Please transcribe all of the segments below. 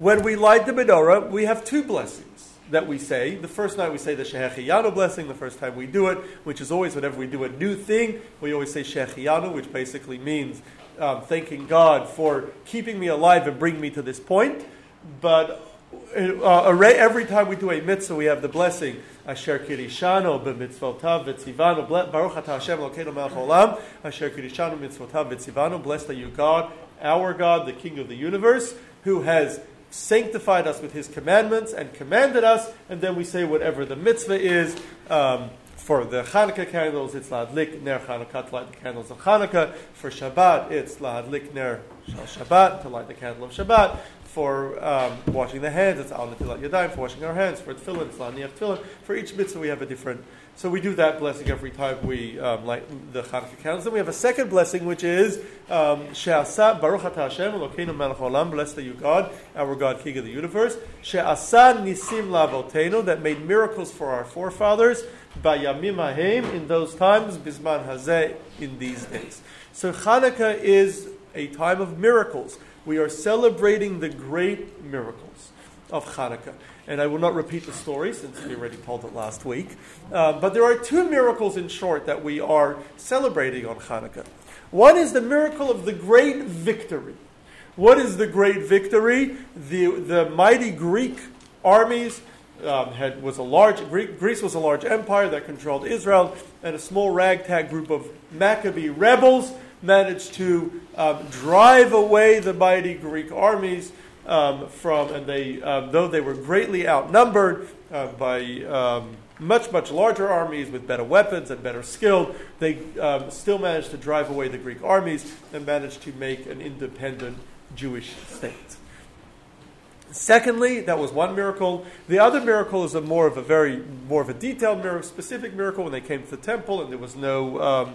When we light the menorah, we have two blessings that we say. The first night we say the Shehechiyanu blessing, the first time we do it, which is always whenever we do a new thing, we always say Shehechiyanu, which basically means um, thanking God for keeping me alive and bringing me to this point. But uh, every time we do a mitzvah, we have the blessing Asher kideshanu b'mitzvotav v'tzivanu Baruch atah Hashem Elokeinu melech olam Asher kideshanu mitzvotav v'tzivanu Blessed are you, God, our God, the King of the universe, who has sanctified us with his commandments and commanded us, and then we say whatever the mitzvah is. Um, for the Hanukkah candles, it's Lahadlik Ner Hanukkah to light the candles of Hanukkah. For Shabbat, it's Lahadlik Ner Shabbat to light the candle of Shabbat. For um, washing the hands, it's Al Natilat Yadayim. For washing our hands, for Tefillin, it's Laniach Tefillin. For each mitzvah, we have a different so we do that blessing every time we um, light the Hanukkah candles. Then we have a second blessing, which is um, She'asa Baruch Ata Hashem Elokeinu Melech Olam. Blessed are you, God, our God, King of the universe. She'asa Nisim Lavotenu that made miracles for our forefathers. Bayamim Ahem in those times. Bisman Hazeh in these days. So Hanukkah is a time of miracles. We are celebrating the great miracles of Hanukkah and I will not repeat the story since we already told it last week. Uh, but there are two miracles in short that we are celebrating on Hanukkah. One is the miracle of the great victory. What is the great victory? The, the mighty Greek armies um, had, was a large Greek, Greece was a large empire that controlled Israel, and a small ragtag group of Maccabee rebels managed to um, drive away the mighty Greek armies um, from, and they, um, though they were greatly outnumbered uh, by um, much, much larger armies with better weapons and better skill, they um, still managed to drive away the Greek armies and managed to make an independent Jewish state. Secondly, that was one miracle. The other miracle is a more of a very more of a detailed miracle, specific miracle when they came to the temple and there was no um,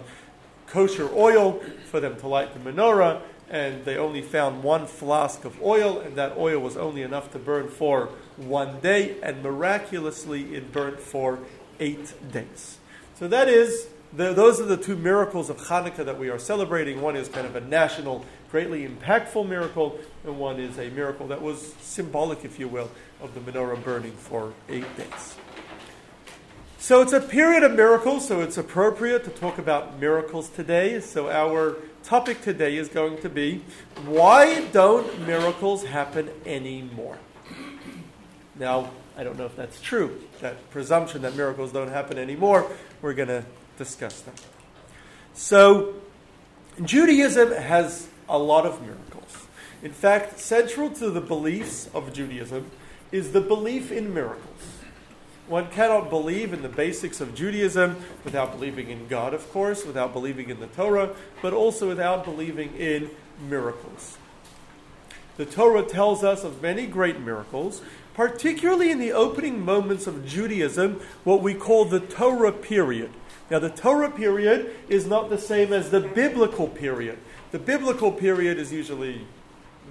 kosher oil for them to light the menorah and they only found one flask of oil, and that oil was only enough to burn for one day, and miraculously it burnt for eight days. So that is, the, those are the two miracles of Hanukkah that we are celebrating. One is kind of a national, greatly impactful miracle, and one is a miracle that was symbolic, if you will, of the menorah burning for eight days. So it's a period of miracles, so it's appropriate to talk about miracles today. So our topic today is going to be why don't miracles happen anymore? Now, I don't know if that's true, that presumption that miracles don't happen anymore. We're going to discuss that. So, Judaism has a lot of miracles. In fact, central to the beliefs of Judaism is the belief in miracles. One cannot believe in the basics of Judaism without believing in God, of course, without believing in the Torah, but also without believing in miracles. The Torah tells us of many great miracles, particularly in the opening moments of Judaism, what we call the Torah period. Now, the Torah period is not the same as the biblical period. The biblical period is usually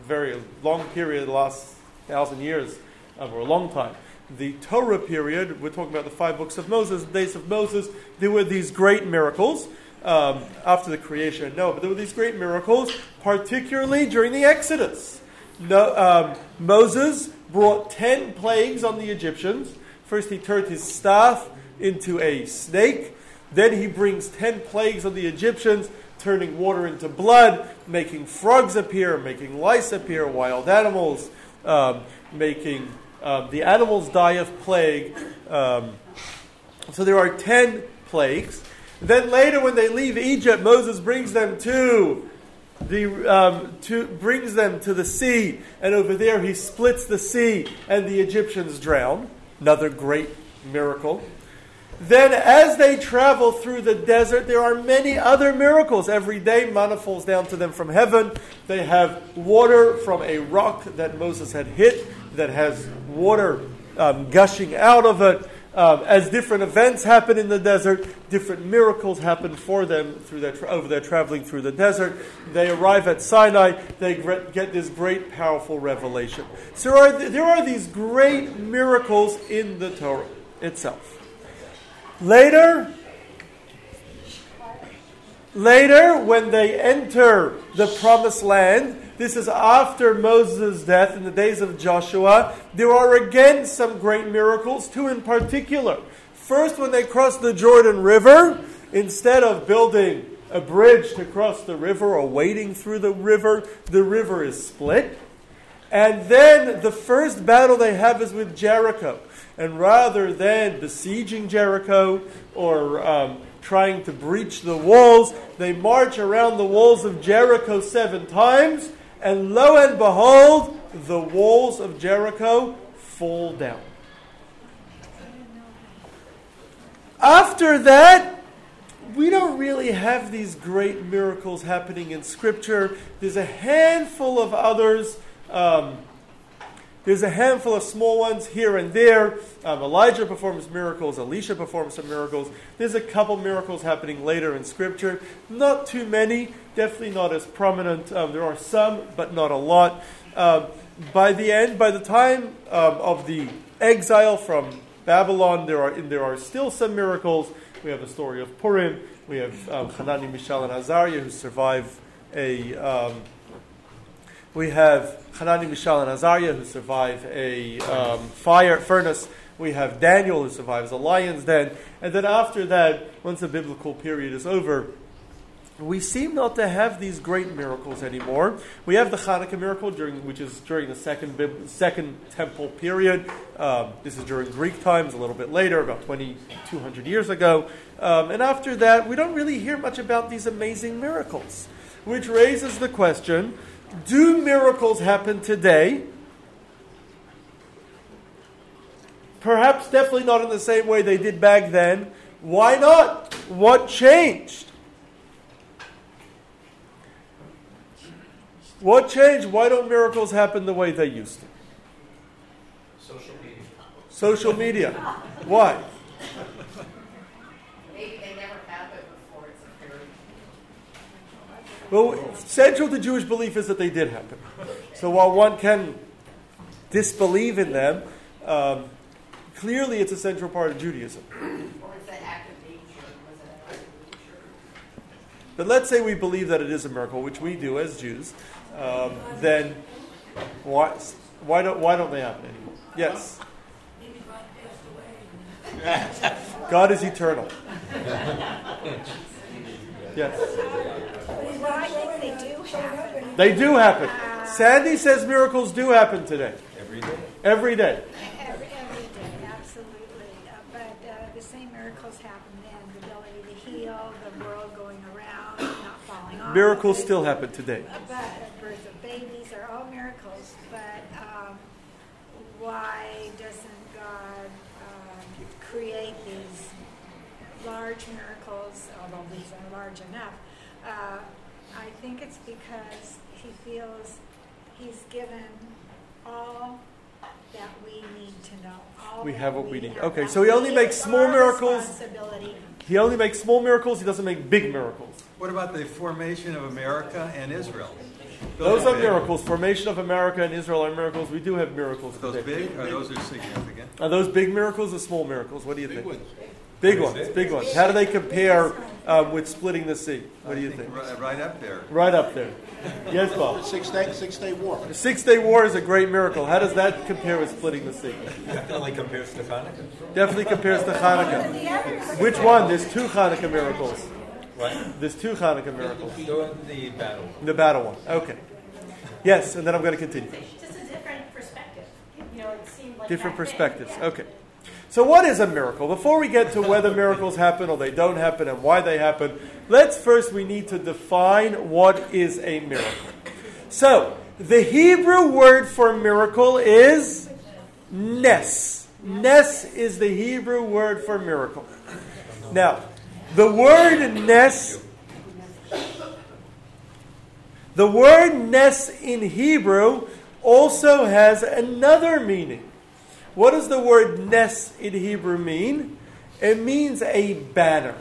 a very long period, the last thousand years, or a long time the Torah period, we're talking about the five books of Moses, the days of Moses, there were these great miracles um, after the creation No, but there were these great miracles, particularly during the Exodus. No, um, Moses brought ten plagues on the Egyptians. First, he turned his staff into a snake. Then he brings ten plagues on the Egyptians, turning water into blood, making frogs appear, making lice appear, wild animals, um, making um, the animals die of plague. Um, so there are 10 plagues. Then later, when they leave Egypt, Moses brings them to the um, to, brings them to the sea, and over there he splits the sea, and the Egyptians drown. Another great miracle. Then, as they travel through the desert, there are many other miracles. Every day, manna falls down to them from heaven. They have water from a rock that Moses had hit that has water um, gushing out of it. Um, as different events happen in the desert, different miracles happen for them through their tra- over their traveling through the desert. They arrive at Sinai. They get this great, powerful revelation. So there are, there are these great miracles in the Torah itself. Later, later, when they enter the promised land, this is after Moses' death in the days of Joshua. There are again some great miracles, two in particular. First, when they crossed the Jordan River, instead of building a bridge to cross the river or wading through the river, the river is split. And then the first battle they have is with Jericho. And rather than besieging Jericho or um, trying to breach the walls, they march around the walls of Jericho seven times. And lo and behold, the walls of Jericho fall down. After that, we don't really have these great miracles happening in Scripture. There's a handful of others. Um, there's a handful of small ones here and there. Um, Elijah performs miracles, Elisha performs some miracles. There's a couple miracles happening later in Scripture. Not too many, definitely not as prominent. Um, there are some, but not a lot. Um, by the end, by the time um, of the exile from Babylon, there are, there are still some miracles. We have the story of Purim. We have um, Hanani, Mishael, and Azariah who survive a um, we have Hanani, Mishael, and Azariah who survive a um, fire furnace. We have Daniel who survives a lion's den. And then after that, once the biblical period is over, we seem not to have these great miracles anymore. We have the Hanukkah miracle, during, which is during the second, second temple period. Um, this is during Greek times, a little bit later, about 2,200 years ago. Um, and after that, we don't really hear much about these amazing miracles, which raises the question do miracles happen today? Perhaps definitely not in the same way they did back then. Why not? What changed? What changed? Why don't miracles happen the way they used to? Social media. Social media. Why? Well, central to Jewish belief is that they did happen. So while one can disbelieve in them, um, clearly it's a central part of Judaism. But let's say we believe that it is a miracle, which we do as Jews. Um, then why, why, don't, why don't they happen anymore? Yes? God is eternal. Yes. I think they do happen. They do happen. Sandy says miracles do happen today. Every day. Every day. Every, every day, absolutely. Uh, but uh, the same miracles happen then. The ability to heal, the world going around, not falling off. Miracles still happen today. But birth of babies are all miracles. But um, why doesn't God um, create these large miracles, although these are large enough? Uh, I think it's because he feels he's given all that we need to know. All We have what we need. have. Okay, so he only makes small miracles. He only makes small miracles, he doesn't make big miracles. What about the formation of America and Israel? Those are big. miracles. Formation of America and Israel are miracles. We do have miracles Those today. big or those are significant? Are those big miracles or small miracles? What do you think? ones. Big ones, big ones. How do they compare um, with splitting the sea? What do you I think? Right, right up there. Right up there. Yes, Bob. Six day, six day war. The Six Day War is a great miracle. How does that compare with splitting the sea? Definitely compares to Hanukkah. Definitely compares to Hanukkah. Which one? There's two Hanukkah miracles. What? There's two Hanukkah miracles. Doing the battle. The battle one. Okay. Yes, and then I'm going to continue. Just a different perspective. You know, it seemed like Different back then, perspectives. yeah. Okay. So, what is a miracle? Before we get to whether miracles happen or they don't happen and why they happen, let's first we need to define what is a miracle. So, the Hebrew word for miracle is nes. Nes is the Hebrew word for miracle. Now, the word nes the word nes in Hebrew also has another meaning. What does the word nes in Hebrew mean? It means a banner.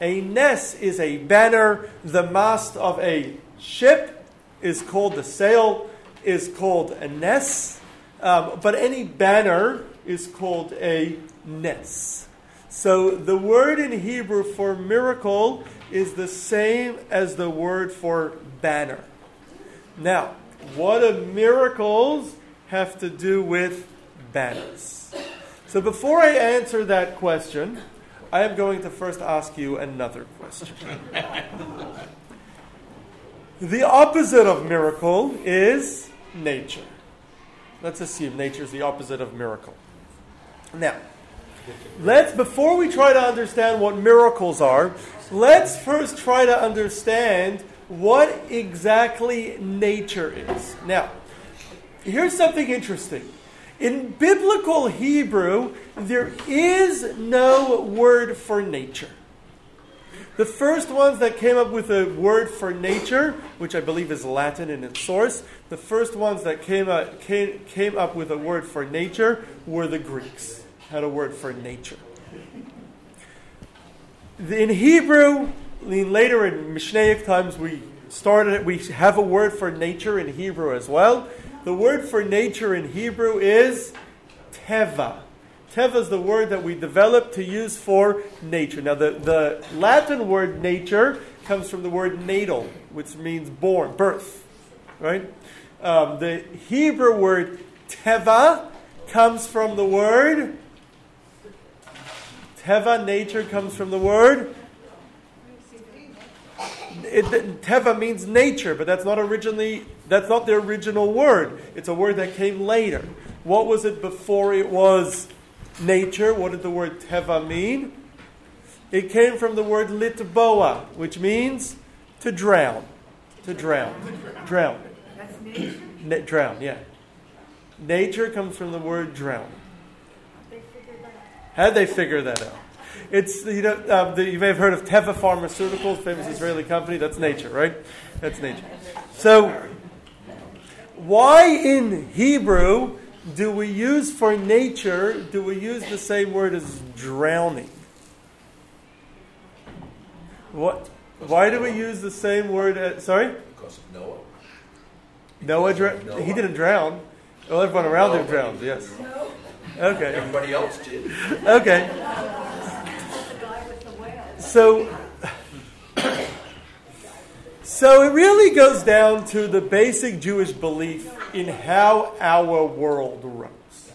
A nes is a banner. The mast of a ship is called the sail, is called a nes. Um, but any banner is called a nes. So the word in Hebrew for miracle is the same as the word for banner. Now, what do miracles have to do with banners? So before I answer that question, I am going to first ask you another question. the opposite of miracle is nature. Let's assume nature is the opposite of miracle. Now, let's before we try to understand what miracles are, let's first try to understand what exactly nature is. Now, here's something interesting. In biblical Hebrew, there is no word for nature. The first ones that came up with a word for nature, which I believe is Latin in its source, the first ones that came up, came, came up with a word for nature were the Greeks, had a word for nature. In Hebrew, later in Mishnaic times, we started. We have a word for nature in Hebrew as well. The word for nature in Hebrew is teva. Teva is the word that we developed to use for nature. Now, the, the Latin word nature comes from the word natal, which means born, birth, right? Um, the Hebrew word teva comes from the word teva. Nature comes from the word it, teva means nature, but that's not originally that's not the original word. It's a word that came later. What was it before it was nature? What did the word teva mean? It came from the word litboa, which means to drown. To drown. Drown. That's nature? Na- drown, yeah. Nature comes from the word drown. They figured that out. How'd they figure that out? It's you know um, the, you may have heard of Teva Pharmaceuticals, famous Israeli company. That's nature, right? That's nature. So, why in Hebrew do we use for nature? Do we use the same word as drowning? What? Why do we use the same word? As, sorry, Because of Noah. Noah. Dr- he didn't drown. Well, everyone around him drowned. Yes. Okay. Everybody else did. Okay. The guy with the whale. So, so it really goes down to the basic Jewish belief in how our world runs.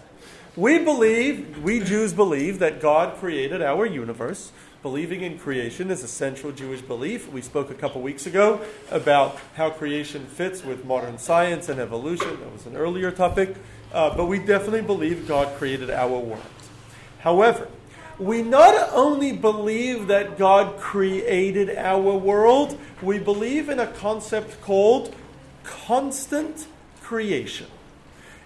We believe, we Jews believe, that God created our universe. Believing in creation is a central Jewish belief. We spoke a couple weeks ago about how creation fits with modern science and evolution. That was an earlier topic. Uh, but we definitely believe God created our world. However, we not only believe that God created our world, we believe in a concept called constant creation.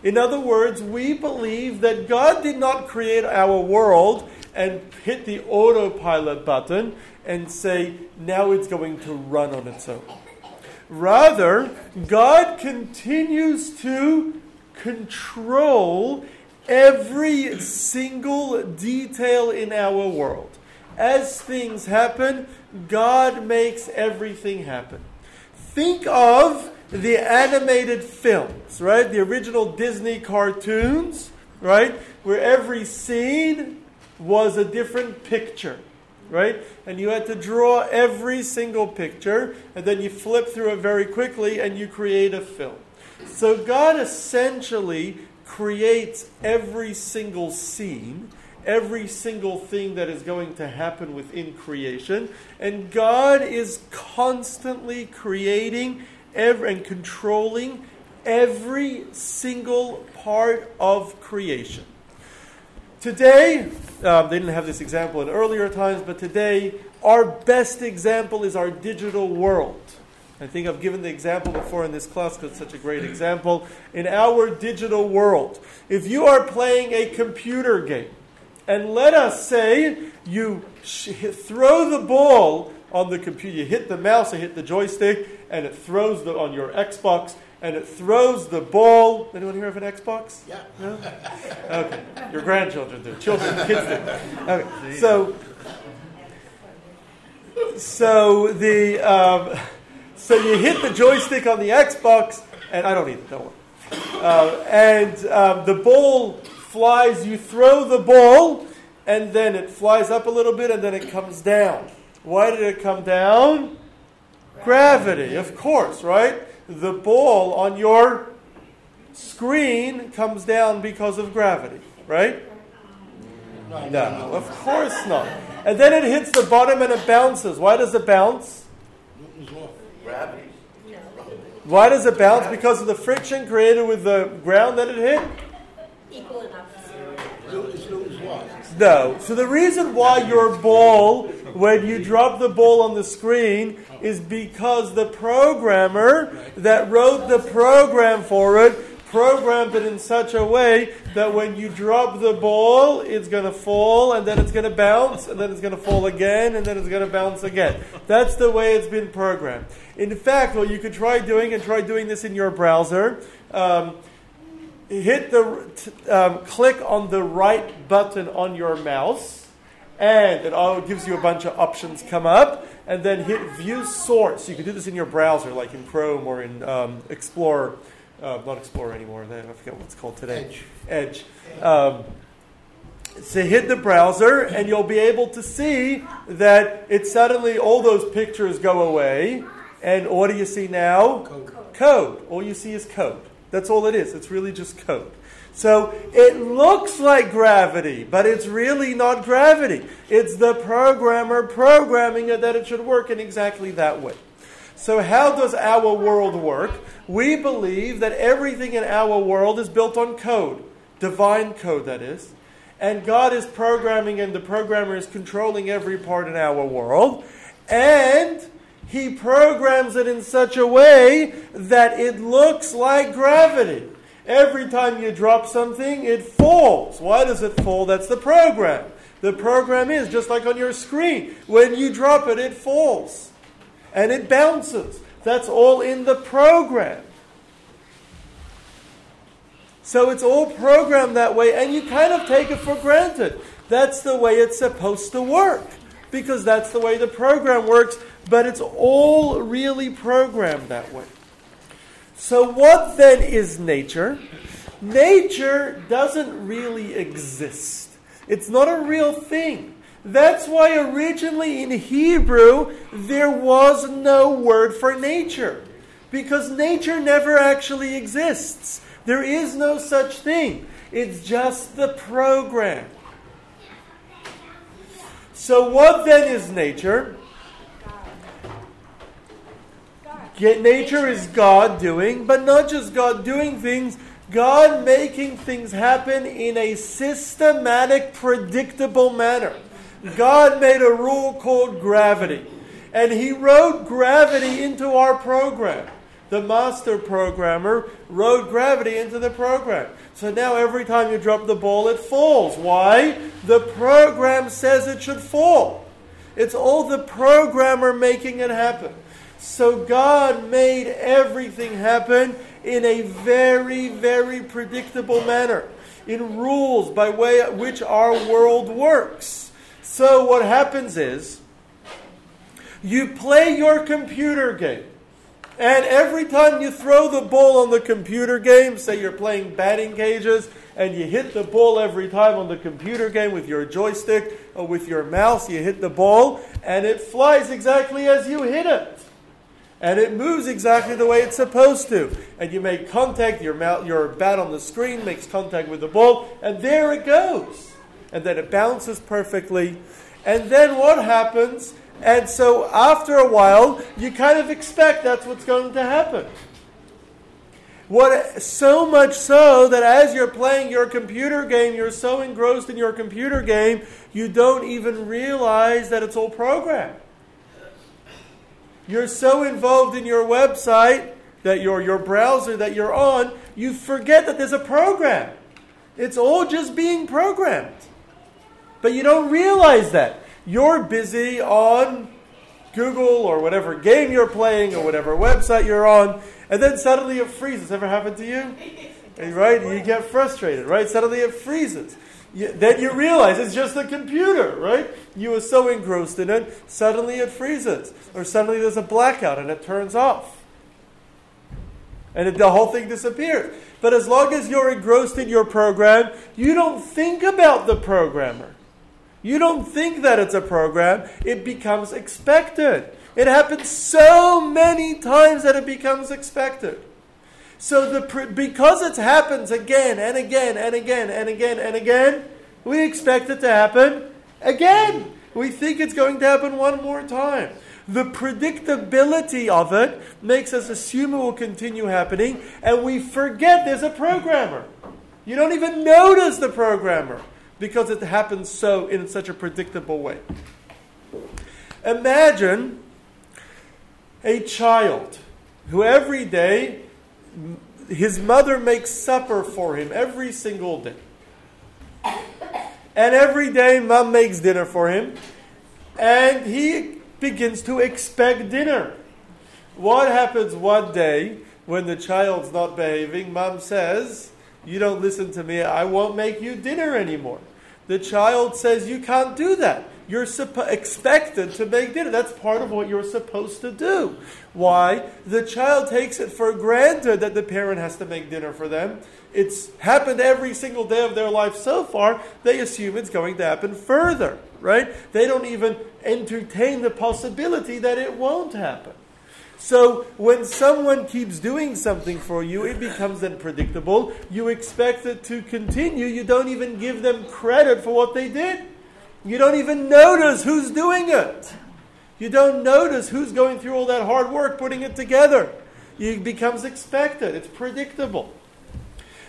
In other words, we believe that God did not create our world and hit the autopilot button and say, now it's going to run on its own. Rather, God continues to control every single detail in our world. As things happen, God makes everything happen. Think of the animated films, right? The original Disney cartoons, right? Where every scene was a different picture, right? And you had to draw every single picture, and then you flip through it very quickly and you create a film. So God essentially creates every single scene, every single thing that is going to happen within creation, and God is constantly creating every, and controlling every single part of creation. Today, um, they didn't have this example in earlier times, but today, our best example is our digital world. I think I've given the example before in this class because it's such a great example. In our digital world, if you are playing a computer game, and let us say you sh- throw the ball on the computer, you hit the mouse, you hit the joystick, and it throws the, on your Xbox, and it throws the ball. Anyone here have an Xbox? Yeah. No? Okay. Your grandchildren do. Children, kids do. Okay. So, so the um, so you hit the joystick on the Xbox, and I don't need it. Don't worry. Uh, and um, the ball flies. You throw the ball, and then it flies up a little bit, and then it comes down. Why did it come down? Gravity, of course, right? the ball on your screen comes down because of gravity, right? No, of course not. And then it hits the bottom and it bounces. Why does it bounce? Gravity. Why does it bounce? Because of the friction created with the ground that it hit? Equal enough. It's Newton's law. No. So the reason why your ball, when you drop the ball on the screen, is because the programmer that wrote the program for it programmed it in such a way that when you drop the ball, it's going to fall, and then it's going to bounce, and then it's going to fall again, and then it's going to bounce again. That's the way it's been programmed. In fact, what you could try doing, and try doing this in your browser, um, hit the t- um, click on the right button on your mouse and it all gives you a bunch of options come up and then hit view source you can do this in your browser like in chrome or in um, explorer uh, not explorer anymore i forget what it's called today Edge. edge um, so hit the browser and you'll be able to see that it suddenly all those pictures go away and what do you see now Code. code. All you see is code. That's all it is. It's really just code. So it looks like gravity, but it's really not gravity. It's the programmer programming it that it should work in exactly that way. So, how does our world work? We believe that everything in our world is built on code, divine code, that is. And God is programming, and the programmer is controlling every part in our world. And he programs it in such a way that it looks like gravity. Every time you drop something, it falls. Why does it fall? That's the program. The program is just like on your screen. When you drop it, it falls and it bounces. That's all in the program. So it's all programmed that way, and you kind of take it for granted. That's the way it's supposed to work because that's the way the program works, but it's all really programmed that way. So, what then is nature? Nature doesn't really exist, it's not a real thing. That's why originally in Hebrew there was no word for nature. Because nature never actually exists. There is no such thing. It's just the program. So, what then is nature? Yet nature is God doing, but not just God doing things, God making things happen in a systematic, predictable manner. God made a rule called gravity, and He wrote gravity into our program. The master programmer wrote gravity into the program. So now every time you drop the ball, it falls. Why? The program says it should fall. It's all the programmer making it happen. So God made everything happen in a very, very predictable manner, in rules by way which our world works. So what happens is you play your computer game. And every time you throw the ball on the computer game, say you're playing batting cages, and you hit the ball every time on the computer game with your joystick or with your mouse, you hit the ball, and it flies exactly as you hit it. And it moves exactly the way it's supposed to. And you make contact, your, your bat on the screen makes contact with the ball, and there it goes. And then it bounces perfectly. And then what happens? And so after a while, you kind of expect that's what's going to happen. What so much so that as you're playing your computer game, you're so engrossed in your computer game, you don't even realize that it's all programmed. You're so involved in your website that your your browser that you're on, you forget that there's a program. It's all just being programmed. But you don't realize that. You're busy on Google or whatever game you're playing or whatever website you're on, and then suddenly it freezes. Ever happened to you? Right? You get frustrated, right? Suddenly it freezes. You, then you realize it's just the computer, right? You were so engrossed in it, suddenly it freezes. Or suddenly there's a blackout and it turns off. And it, the whole thing disappears. But as long as you're engrossed in your program, you don't think about the programmer. You don't think that it's a program, it becomes expected. It happens so many times that it becomes expected. So the because it happens again and again and again and again and again, we expect it to happen again. We think it's going to happen one more time. The predictability of it makes us assume it will continue happening, and we forget there's a programmer. You don't even notice the programmer because it happens so in such a predictable way. Imagine a child who every day his mother makes supper for him every single day. And every day mom makes dinner for him and he begins to expect dinner. What happens one day when the child's not behaving? Mom says, You don't listen to me, I won't make you dinner anymore. The child says, You can't do that. You're suppo- expected to make dinner. That's part of what you're supposed to do. Why? The child takes it for granted that the parent has to make dinner for them. It's happened every single day of their life so far, they assume it's going to happen further, right? They don't even entertain the possibility that it won't happen. So when someone keeps doing something for you, it becomes unpredictable. You expect it to continue. You don't even give them credit for what they did. You don't even notice who's doing it. You don't notice who's going through all that hard work putting it together. It becomes expected. It's predictable.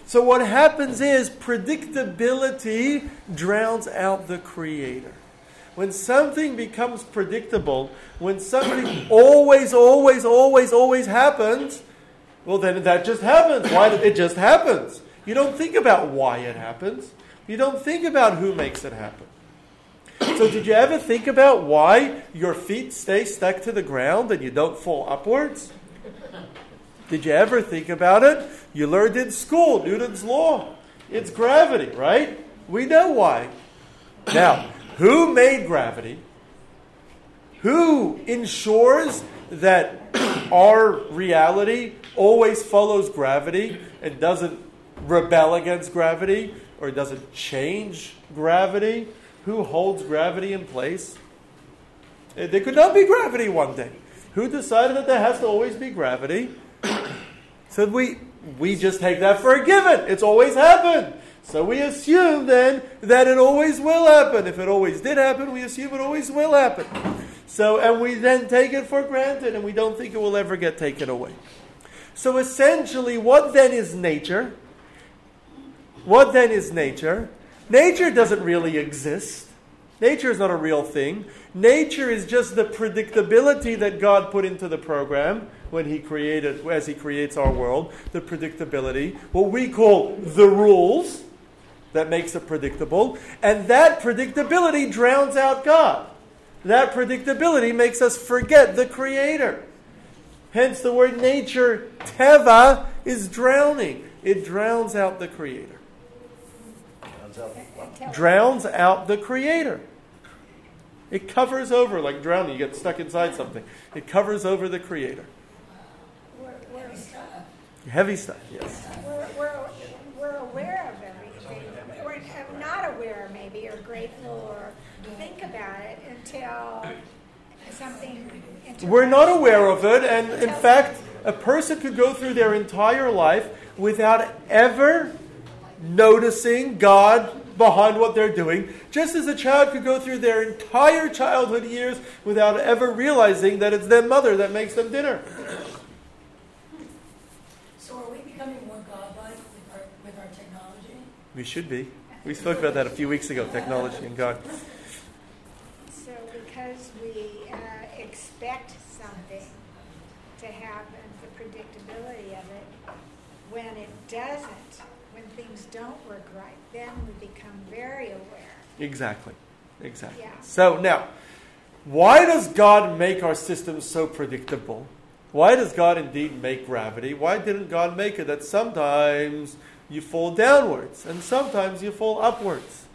So what happens is predictability drowns out the creator. When something becomes predictable, when something always, always, always, always happens, well, then that just happens. Why? It just happens. You don't think about why it happens. You don't think about who makes it happen. So, did you ever think about why your feet stay stuck to the ground and you don't fall upwards? Did you ever think about it? You learned in school Newton's law. It's gravity, right? We know why. Now, who made gravity? Who ensures that our reality always follows gravity and doesn't rebel against gravity or doesn't change gravity? Who holds gravity in place? Eh, there could not be gravity one day. Who decided that there has to always be gravity? So we we just take that for a given. It's always happened. So we assume then that it always will happen. If it always did happen, we assume it always will happen. So and we then take it for granted and we don't think it will ever get taken away. So essentially what then is nature? What then is nature? Nature doesn't really exist. Nature is not a real thing. Nature is just the predictability that God put into the program when He created, as He creates our world, the predictability, what we call the rules that makes it predictable. And that predictability drowns out God. That predictability makes us forget the Creator. Hence, the word nature, teva, is drowning. It drowns out the Creator drowns out the creator. It covers over, like drowning, you get stuck inside something. It covers over the creator. We're, we're, Heavy stuff, yes. we're, we're, we're aware of everything. We're not aware, maybe, or grateful, or think about it until something. We're not aware of it, and in fact, a person could go through their entire life without ever noticing God behind what they're doing, just as a child could go through their entire childhood years without ever realizing that it's their mother that makes them dinner. So are we becoming more godlike with our, with our technology? We should be. We spoke about that a few weeks ago technology and God. So, because we uh, expect something to happen, the predictability of it, when it doesn't, when things don't work right, then we become very aware. Exactly. Exactly. Yeah. So now, why does God make our system so predictable? Why does God indeed make gravity? Why didn't God make it that sometimes you fall downwards and sometimes you fall upwards?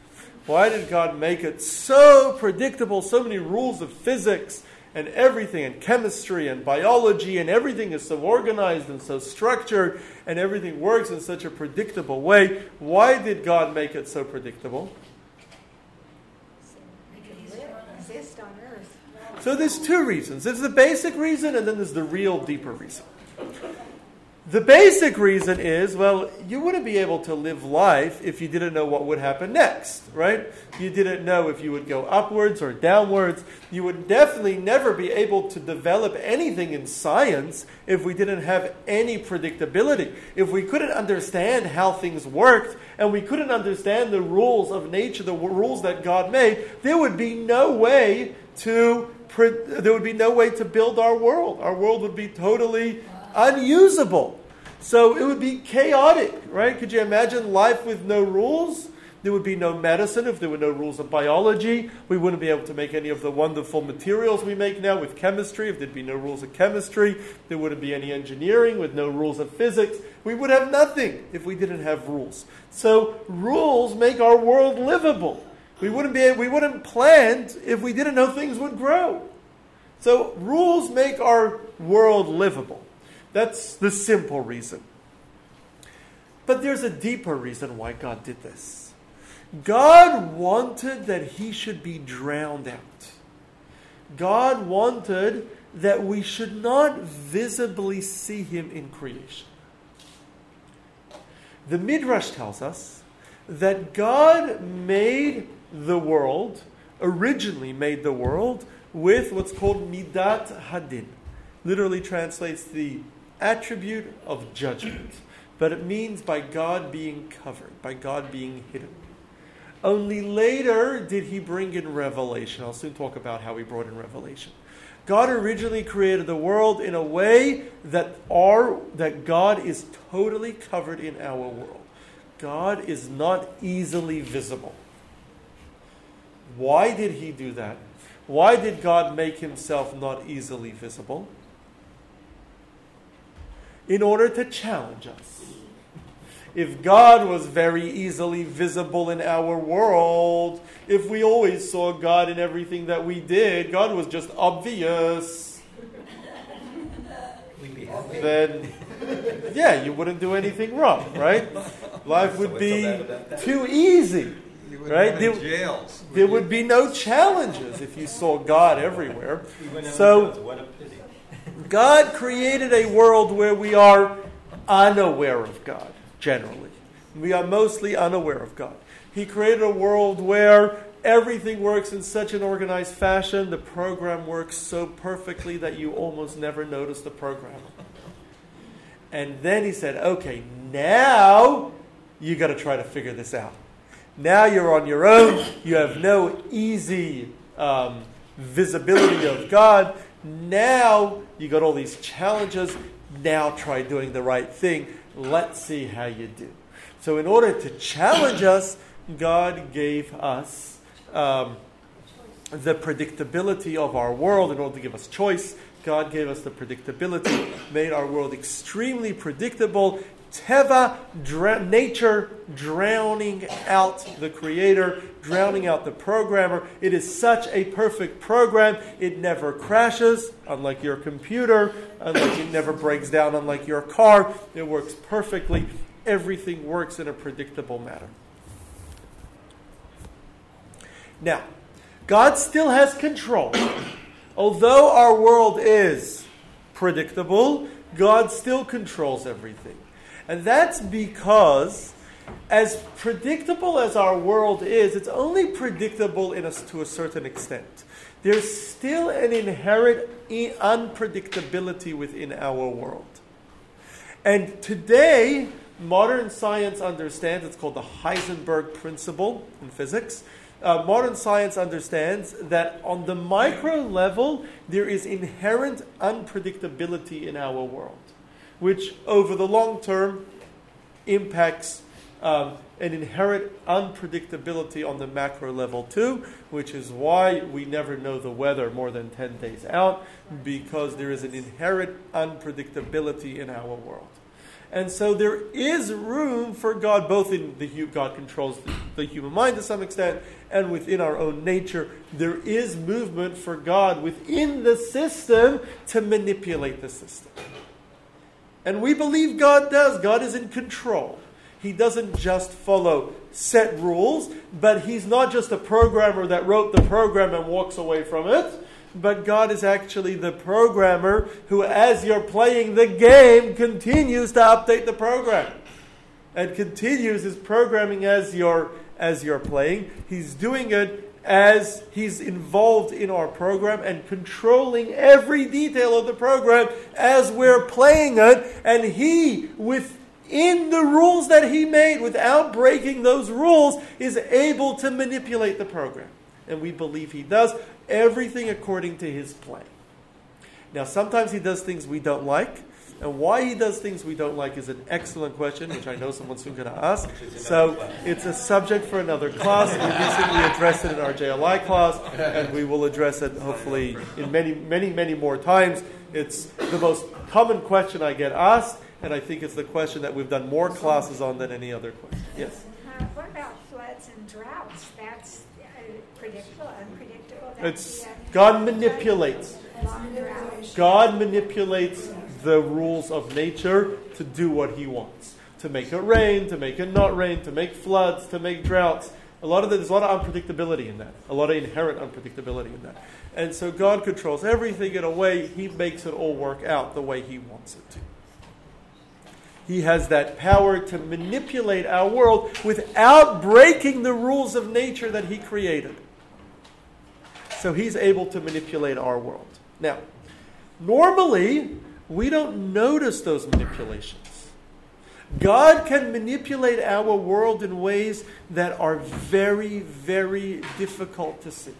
Why did God make it so predictable? So many rules of physics and everything, and chemistry and biology, and everything is so organized and so structured, and everything works in such a predictable way. Why did God make it so predictable? So there's two reasons. There's the basic reason, and then there's the real deeper reason. The basic reason is well, you wouldn't be able to live life if you didn't know what would happen next, right? You didn't know if you would go upwards or downwards. You would definitely never be able to develop anything in science if we didn't have any predictability. If we couldn't understand how things worked and we couldn't understand the rules of nature, the rules that God made, there would be no way to there would be no way to build our world. Our world would be totally unusable. So it would be chaotic, right? Could you imagine life with no rules? There would be no medicine if there were no rules of biology. We wouldn't be able to make any of the wonderful materials we make now with chemistry if there'd be no rules of chemistry. There wouldn't be any engineering with no rules of physics. We would have nothing if we didn't have rules. So rules make our world livable. We wouldn't be we wouldn't plant if we didn't know things would grow. So rules make our world livable. That's the simple reason. But there's a deeper reason why God did this. God wanted that he should be drowned out. God wanted that we should not visibly see him in creation. The Midrash tells us that God made the world, originally made the world, with what's called Midat Hadin. Literally translates the attribute of judgment, but it means by God being covered, by God being hidden. Only later did he bring in revelation. I'll soon talk about how he brought in revelation. God originally created the world in a way that our that God is totally covered in our world. God is not easily visible. Why did he do that? Why did God make himself not easily visible? In order to challenge us. If God was very easily visible in our world, if we always saw God in everything that we did, God was just obvious, then yeah, you wouldn't do anything wrong, right? Life would be too easy. Right? There, jails. there would be no challenges if you saw God everywhere. So God created a world where we are unaware of God, generally. We are mostly unaware of God. He created a world where everything works in such an organized fashion, the program works so perfectly that you almost never notice the program. And then he said, okay, now you got to try to figure this out. Now you're on your own. You have no easy um, visibility of God. Now you got all these challenges. Now try doing the right thing. Let's see how you do. So, in order to challenge us, God gave us um, the predictability of our world in order to give us choice. God gave us the predictability, made our world extremely predictable, Teva, dr- nature drowning out the creator, drowning out the programmer. It is such a perfect program. It never crashes, unlike your computer, unlike it never breaks down, unlike your car. It works perfectly. Everything works in a predictable manner. Now, God still has control. Although our world is predictable, God still controls everything. And that's because, as predictable as our world is, it's only predictable in to a certain extent. There's still an inherent unpredictability within our world. And today, modern science understands, it's called the Heisenberg principle in physics. Uh, modern science understands that on the micro level, there is inherent unpredictability in our world which over the long term impacts um, an inherent unpredictability on the macro level too, which is why we never know the weather more than 10 days out, because there is an inherent unpredictability in our world. And so there is room for God, both in the God controls the, the human mind to some extent, and within our own nature. There is movement for God within the system to manipulate the system. And we believe God does. God is in control. He doesn't just follow set rules, but He's not just a programmer that wrote the program and walks away from it. but God is actually the programmer who, as you're playing the game, continues to update the program and continues his programming as you're as you're playing. He's doing it as he's involved in our program and controlling every detail of the program as we're playing it, and he within the rules that he made, without breaking those rules, is able to manipulate the program. And we believe he does everything according to his plan. Now, sometimes he does things we don't like. And why he does things we don't like is an excellent question, which I know someone's soon going to ask. So it's a subject for another class. We recently addressed it in our JLI class, and we will address it hopefully in many, many, many more times. It's the most common question I get asked, and I think it's the question that we've done more classes on than any other question. Yes. Uh, what about floods and droughts? That's uh, predictable, unpredictable. That's It's the, uh, God manipulates. God manipulates the rules of nature to do what he wants. To make it rain, to make it not rain, to make floods, to make droughts. A lot of the, there's a lot of unpredictability in that. A lot of inherent unpredictability in that. And so God controls everything in a way he makes it all work out the way he wants it to. He has that power to manipulate our world without breaking the rules of nature that he created. So he's able to manipulate our world. Now, normally, we don't notice those manipulations. God can manipulate our world in ways that are very, very difficult to see.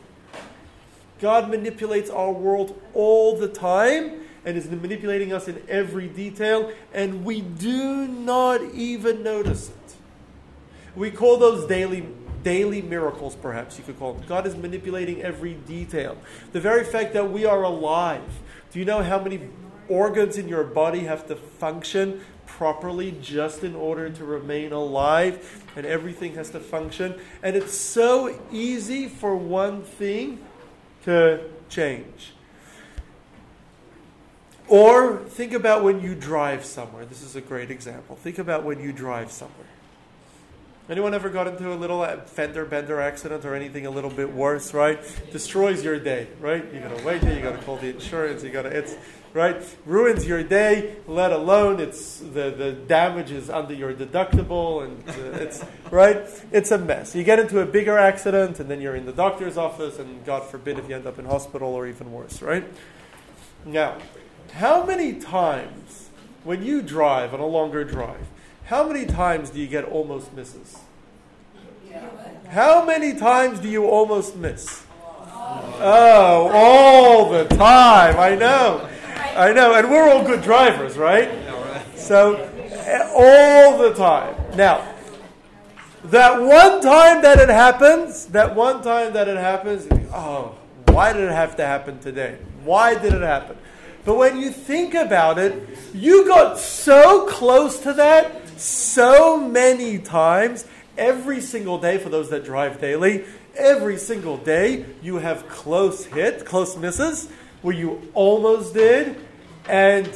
God manipulates our world all the time and is manipulating us in every detail, and we do not even notice it. We call those daily daily miracles, perhaps you could call them. God is manipulating every detail. The very fact that we are alive. Do you know how many organs in your body have to function properly just in order to remain alive? And everything has to function. And it's so easy for one thing to change. Or think about when you drive somewhere. This is a great example. Think about when you drive somewhere. Anyone ever got into a little uh, fender bender accident or anything a little bit worse, right? Destroys your day, right? You gotta wait you gotta call the insurance, you gotta it's right? Ruins your day, let alone it's the, the damage is under your deductible and uh, it's right? It's a mess. You get into a bigger accident and then you're in the doctor's office and God forbid if you end up in hospital or even worse, right? Now, how many times when you drive on a longer drive, how many times do you get almost misses? How many times do you almost miss? Oh, all the time. I know. I know. And we're all good drivers, right? So, eh, all the time. Now, that one time that it happens, that one time that it happens, oh, why did it have to happen today? Why did it happen? But when you think about it, you got so close to that so many times every single day for those that drive daily. Every single day you have close hit, close misses where you almost did and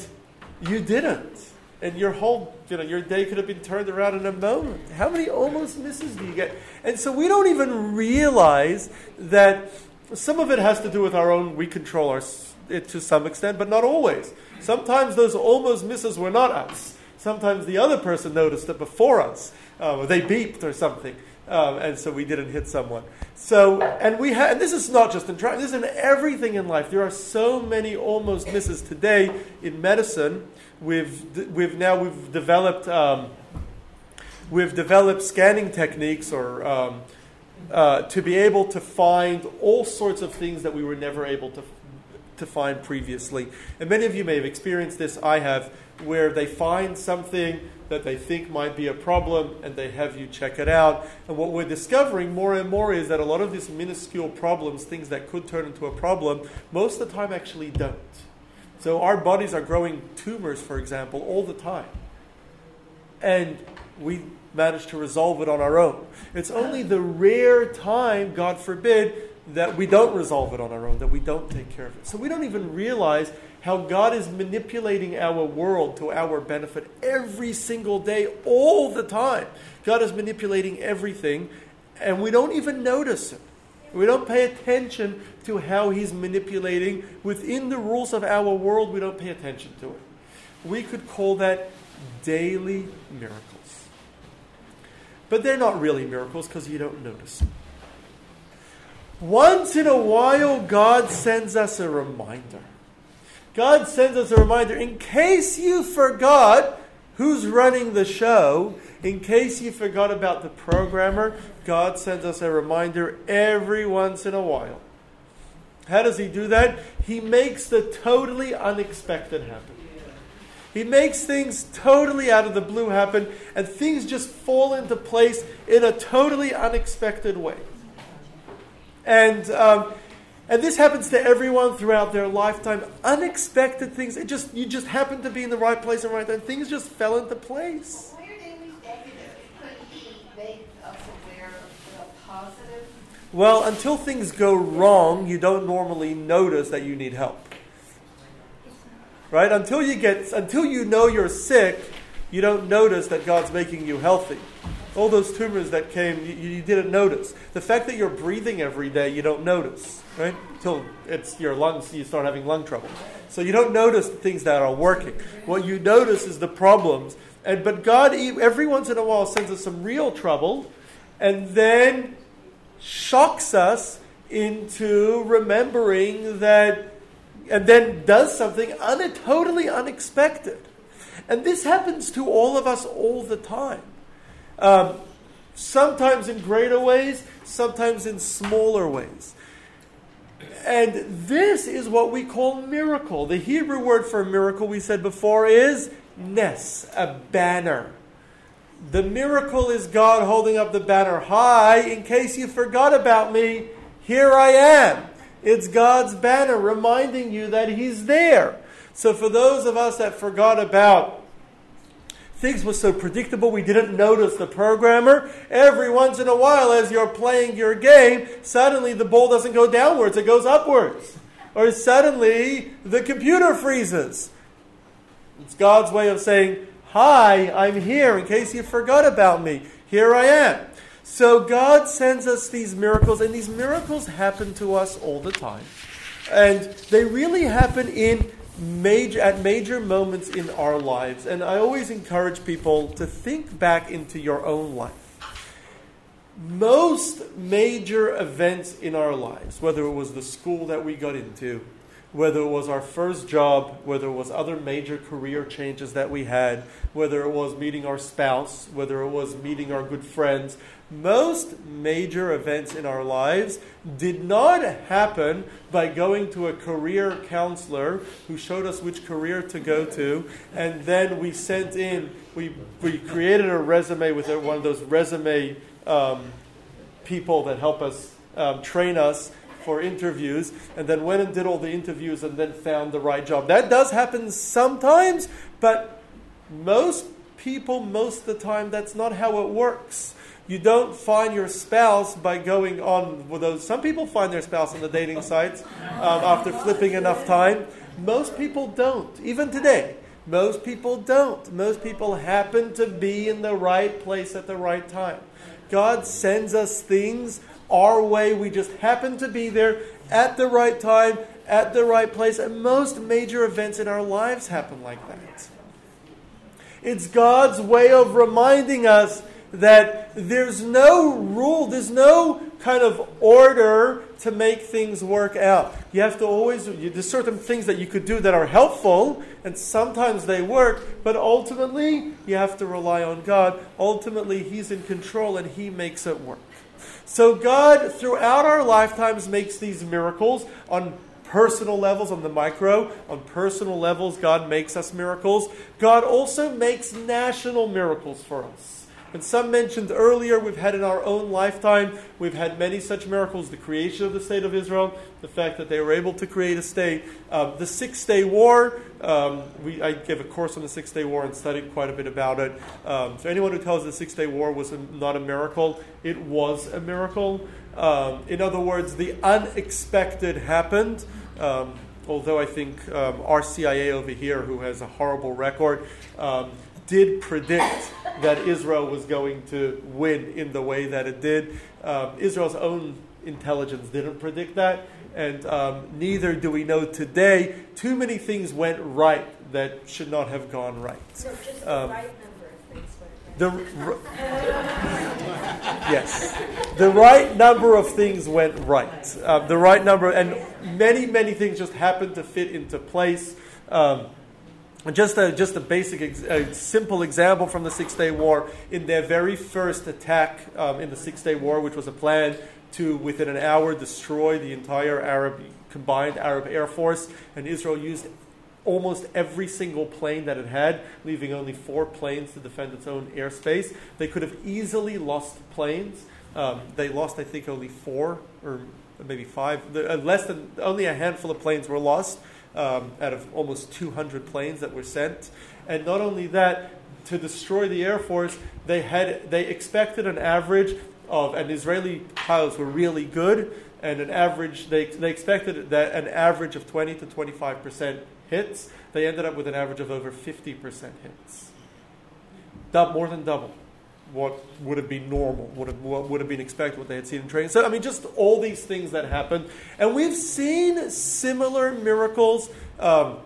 you didn't. And your whole, you know, your day could have been turned around in a moment. How many almost misses do you get? And so we don't even realize that some of it has to do with our own, we control our, it to some extent, but not always. Sometimes those almost misses were not us. Sometimes the other person noticed it before us. Uh, they beeped or something. Um, and so we didn't hit someone. So, and we have, and this is not just in driving, this is in everything in life. There are so many almost misses today in medicine. We've, we've now, we've developed, um, we've developed scanning techniques or, um, uh, to be able to find all sorts of things that we were never able to, to find previously. And many of you may have experienced this, I have, where they find something that they think might be a problem and they have you check it out. And what we're discovering more and more is that a lot of these minuscule problems, things that could turn into a problem, most of the time actually don't. So our bodies are growing tumors, for example, all the time. And we manage to resolve it on our own. It's only the rare time, God forbid, that we don't resolve it on our own, that we don't take care of it. So we don't even realize how God is manipulating our world to our benefit every single day, all the time. God is manipulating everything, and we don't even notice it. We don't pay attention to how he's manipulating within the rules of our world. We don't pay attention to it. We could call that daily miracles. But they're not really miracles because you don't notice them. Once in a while, God sends us a reminder. God sends us a reminder in case you forgot who's running the show, in case you forgot about the programmer, God sends us a reminder every once in a while. How does He do that? He makes the totally unexpected happen. He makes things totally out of the blue happen, and things just fall into place in a totally unexpected way. And um, and this happens to everyone throughout their lifetime. Unexpected things. It just you just happen to be in the right place and right time. Things just fell into place. Well, your daily negative could be make us aware of the positive. Well, until things go wrong, you don't normally notice that you need help. Right? Until you get until you know you're sick, you don't notice that God's making you healthy. All those tumors that came, you, you didn't notice. The fact that you're breathing every day, you don't notice, right? Until it's your lungs, you start having lung trouble. So you don't notice the things that are working. What you notice is the problems. And but God, every once in a while, sends us some real trouble, and then shocks us into remembering that, and then does something un- totally unexpected. And this happens to all of us all the time. Um, sometimes in greater ways, sometimes in smaller ways. And this is what we call miracle. The Hebrew word for miracle, we said before, is nes, a banner. The miracle is God holding up the banner high. In case you forgot about me, here I am. It's God's banner reminding you that He's there. So, for those of us that forgot about things were so predictable we didn't notice the programmer. Every once in a while, as you're playing your game, suddenly the ball doesn't go downwards, it goes upwards. Or suddenly the computer freezes. It's God's way of saying, Hi, I'm here in case you forgot about me. Here I am. So God sends us these miracles, and these miracles happen to us all the time. And they really happen in major, at major moments in our lives. And I always encourage people to think back into your own life. Most major events in our lives, whether it was the school that we got into, whether it was our first job, whether it was other major career changes that we had, whether it was meeting our spouse, whether it was meeting our good friends, most major events in our lives did not happen by going to a career counselor who showed us which career to go to, and then we sent in, we, we created a resume with one of those resume um, people that help us um, train us for interviews and then went and did all the interviews and then found the right job. That does happen sometimes, but most people, most of the time, that's not how it works. You don't find your spouse by going on with those. Some people find their spouse on the dating sites um, after flipping enough time. Most people don't, even today. Most people don't. Most people happen to be in the right place at the right time. God sends us things our way. We just happen to be there at the right time, at the right place. And most major events in our lives happen like that. It's God's way of reminding us that there's no rule, there's no kind of order to make things work out. You have to always, there's certain things that you could do that are helpful, and sometimes they work, but ultimately, you have to rely on God. Ultimately, He's in control and He makes it work. So, God, throughout our lifetimes, makes these miracles on personal levels, on the micro, on personal levels, God makes us miracles. God also makes national miracles for us. And some mentioned earlier, we've had in our own lifetime, we've had many such miracles the creation of the state of Israel, the fact that they were able to create a state, uh, the Six Day War. Um, we, I gave a course on the Six Day War and studied quite a bit about it. Um, so, anyone who tells the Six Day War was a, not a miracle, it was a miracle. Um, in other words, the unexpected happened. Um, although I think um, our CIA over here, who has a horrible record, um, did predict that Israel was going to win in the way that it did. Um, Israel's own intelligence didn't predict that, and um, neither do we know today. Too many things went right that should not have gone right. So just the Um, right number of things went The r- yes, the right number of things went right. Uh, the right number, and many, many things just happened to fit into place. Um, just a just a basic, a simple example from the Six Day War. In their very first attack um, in the Six Day War, which was a plan to within an hour destroy the entire Arab combined Arab air force, and Israel used almost every single plane that it had, leaving only four planes to defend its own airspace. They could have easily lost planes. Um, they lost, I think, only four or maybe five. The, uh, less than only a handful of planes were lost um, out of almost 200 planes that were sent. And not only that, to destroy the air force, they had they expected an average of, and Israeli pilots were really good, and an average they they expected that an average of 20 to 25 percent hits. They ended up with an average of over 50 percent hits. Dou- more than double what would have been normal, would have, what would have been expected, what they had seen in training. So, I mean, just all these things that happened. And we've seen similar miracles um,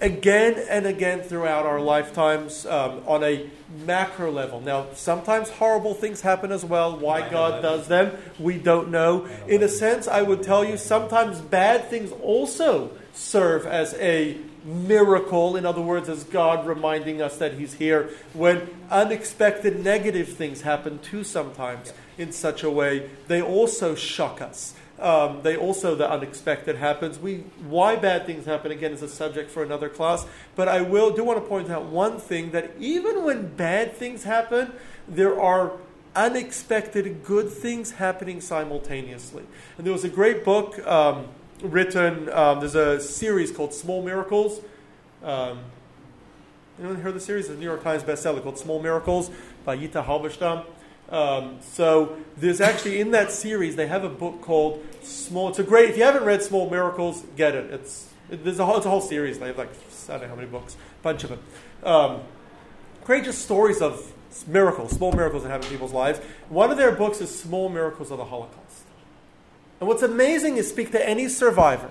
again and again throughout our lifetimes um, on a macro level. Now, sometimes horrible things happen as well. Why God does them, we don't know. In a sense, I would tell you sometimes bad things also serve as a miracle. In other words, as God reminding us that He's here when unexpected negative things happen too sometimes in such a way, they also shock us. Um, they also the unexpected happens. We why bad things happen again is a subject for another class. But I will do want to point out one thing that even when bad things happen, there are unexpected good things happening simultaneously. And there was a great book um, written. Um, there's a series called Small Miracles. Um, anyone heard the series? It's a New York Times bestseller called Small Miracles by Yitta Halberstam. Um, so there's actually in that series they have a book called Small. It's a great. If you haven't read Small Miracles, get it. It's it, there's a whole, it's a whole series. They have like I don't know how many books, bunch of them. Um, great, just stories of miracles, small miracles that happen in people's lives. One of their books is Small Miracles of the Holocaust. And what's amazing is speak to any survivor.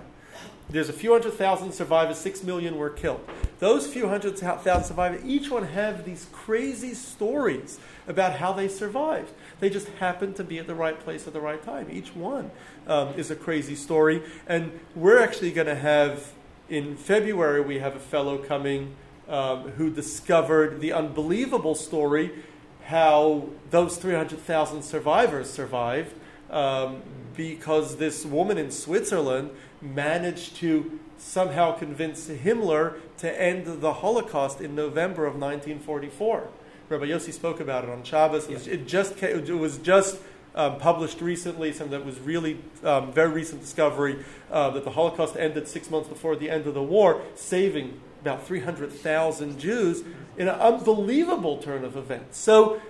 There's a few hundred thousand survivors, six million were killed. Those few hundred thousand survivors, each one have these crazy stories about how they survived. They just happened to be at the right place at the right time. Each one um, is a crazy story. And we're actually going to have, in February, we have a fellow coming um, who discovered the unbelievable story how those 300,000 survivors survived um, because this woman in Switzerland managed to somehow convince Himmler to end the Holocaust in November of 1944. Rabbi Yossi spoke about it on Shabbos. It, was, it just it was just um, published recently, something that was really um, very recent discovery uh, that the Holocaust ended six months before the end of the war, saving about 300,000 Jews in an unbelievable turn of events. So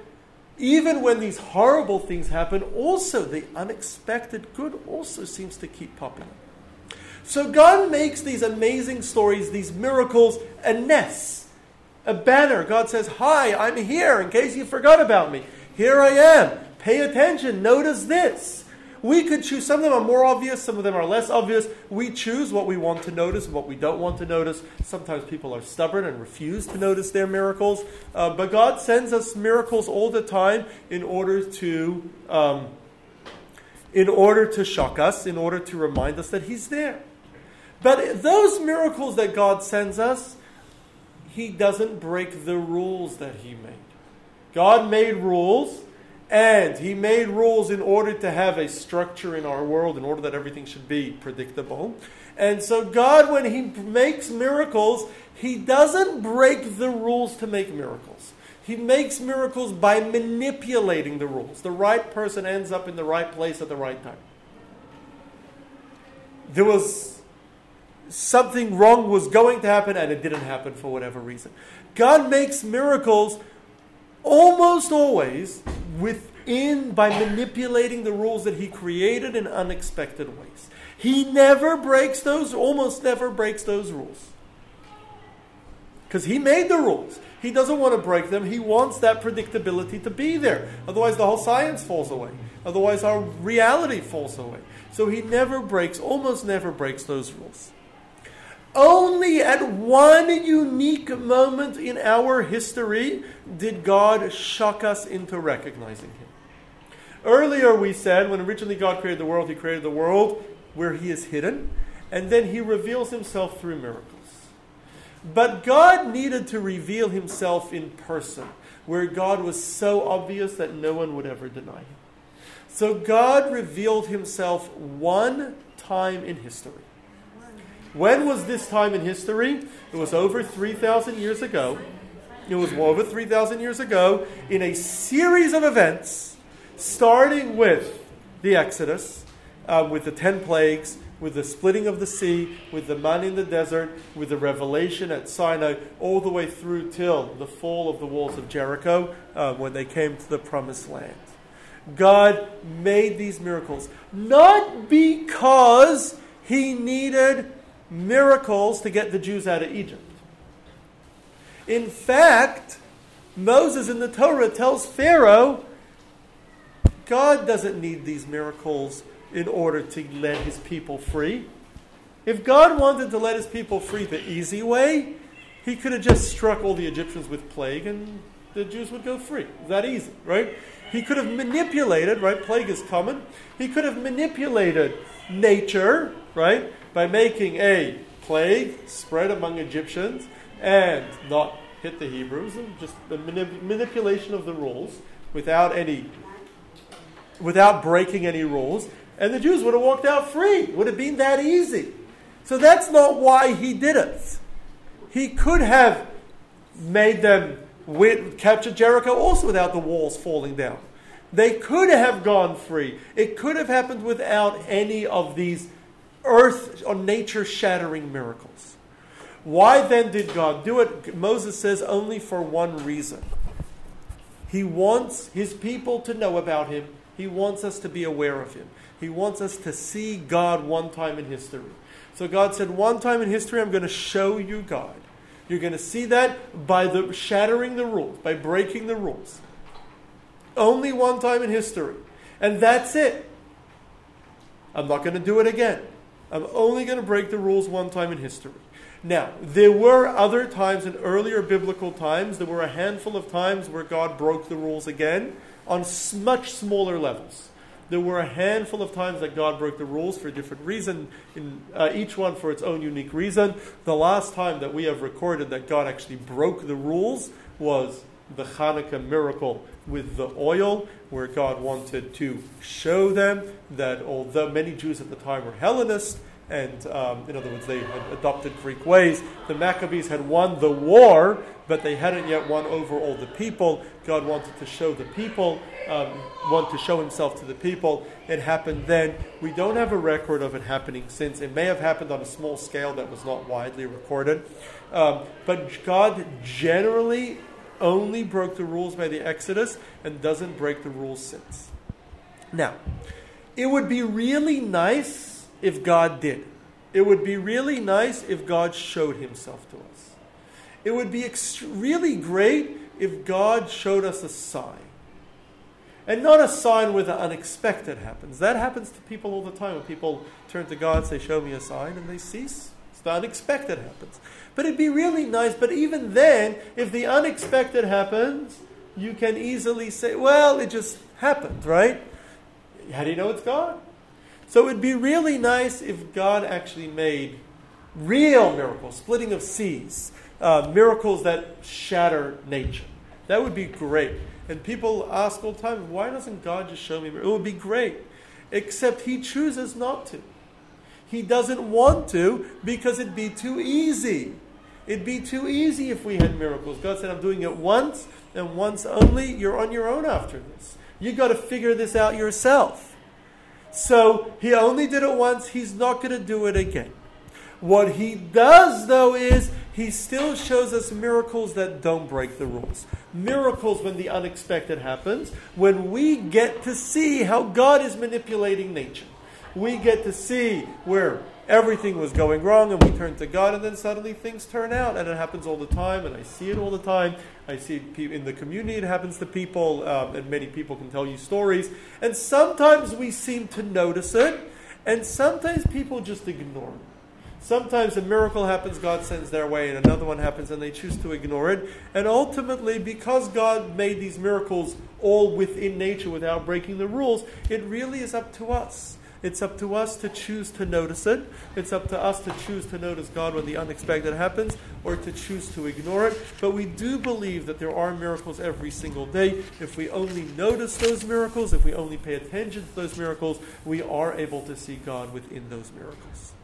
even when these horrible things happen, also the unexpected good also seems to keep popping up. So God makes these amazing stories, these miracles, a nes, a banner. God says, Hi, I'm here in case you forgot about me. Here I am. Pay attention. Notice this. We could choose, some of them are more obvious, some of them are less obvious. We choose what we want to notice and what we don't want to notice. Sometimes people are stubborn and refuse to notice their miracles. Uh, but God sends us miracles all the time in order to. Um, in order to shock us, in order to remind us that He's there. But those miracles that God sends us, He doesn't break the rules that He made. God made rules, and He made rules in order to have a structure in our world, in order that everything should be predictable. And so, God, when He makes miracles, He doesn't break the rules to make miracles. He makes miracles by manipulating the rules. The right person ends up in the right place at the right time. There was something wrong was going to happen and it didn't happen for whatever reason. God makes miracles almost always within by manipulating the rules that he created in unexpected ways. He never breaks those, almost never breaks those rules. Because He made the rules. He doesn't want to break them. He wants that predictability to be there. Otherwise, the whole science falls away. Otherwise, our reality falls away. So He never breaks, almost never breaks those rules. Only at one unique moment in our history did God shock us into recognizing Him. Earlier, we said when originally God created the world, He created the world where He is hidden, and then He reveals Himself through miracles. But God needed to reveal Himself in person, where God was so obvious that no one would ever deny Him. So God revealed Himself one time in history. When was this time in history? It was over 3,000 years ago. It was over 3,000 years ago in a series of events, starting with the Exodus, uh, with the 10 plagues, with the splitting of the sea, with the man in the desert, with the revelation at Sinai, all the way through till the fall of the walls of Jericho uh, when they came to the promised land. God made these miracles not because he needed miracles to get the Jews out of Egypt. In fact, Moses in the Torah tells Pharaoh, God doesn't need these miracles in order to let his people free. If God wanted to let his people free the easy way, he could have just struck all the Egyptians with plague and the Jews would go free. That easy, right? He could have manipulated, right? Plague is common. He could have manipulated nature, right? By making a plague spread among Egyptians and not hit the Hebrews, just the manip- manipulation of the rules without any, without breaking any rules, and the Jews would have walked out free. It would have been that easy. So that's not why he did it. He could have made them win, capture Jericho also without the walls falling down. They could have gone free. It could have happened without any of these earth or nature shattering miracles. Why then did God do it? Moses says only for one reason. He wants his people to know about him, he wants us to be aware of him. He wants us to see God one time in history. So God said, One time in history, I'm going to show you God. You're going to see that by the shattering the rules, by breaking the rules. Only one time in history. And that's it. I'm not going to do it again. I'm only going to break the rules one time in history. Now, there were other times in earlier biblical times, there were a handful of times where God broke the rules again on much smaller levels. There were a handful of times that God broke the rules for a different reason, in, uh, each one for its own unique reason. The last time that we have recorded that God actually broke the rules was the Hanukkah miracle with the oil, where God wanted to show them that although many Jews at the time were Hellenists, and um, in other words, they had adopted Greek ways. The Maccabees had won the war, but they hadn't yet won over all the people. God wanted to show the people, um, want to show Himself to the people. It happened then. We don't have a record of it happening since. It may have happened on a small scale that was not widely recorded, um, but God generally only broke the rules by the Exodus and doesn't break the rules since. Now, it would be really nice if God did. It would be really nice if God showed himself to us. It would be ext- really great if God showed us a sign. And not a sign where the unexpected happens. That happens to people all the time. When people turn to God and say, Show me a sign, and they cease. It's the unexpected happens. But it'd be really nice. But even then, if the unexpected happens, you can easily say, Well, it just happened, right? How do you know it's God? So it'd be really nice if God actually made real miracles, splitting of seas, uh, miracles that shatter nature. That would be great. And people ask all the time, why doesn't God just show me? It would be great. Except He chooses not to. He doesn't want to because it'd be too easy. It'd be too easy if we had miracles. God said, I'm doing it once and once only. You're on your own after this. You've got to figure this out yourself. So he only did it once. He's not going to do it again. What he does, though, is he still shows us miracles that don't break the rules. Miracles when the unexpected happens, when we get to see how God is manipulating nature. we get to see where everything was going wrong and we turn to God and then suddenly things turn out and it happens all the time and I see it all the time. I see it in the community, it happens to people um, and many people can tell you stories. And sometimes we seem to notice it and sometimes people just ignore it. Sometimes a miracle happens, God sends their way, and another one happens, and they choose to ignore it. And ultimately, because God made these miracles all within nature without breaking the rules, it really is up to us. It's up to us to choose to notice it. It's up to us to choose to notice God when the unexpected happens or to choose to ignore it. But we do believe that there are miracles every single day. If we only notice those miracles, if we only pay attention to those miracles, we are able to see God within those miracles.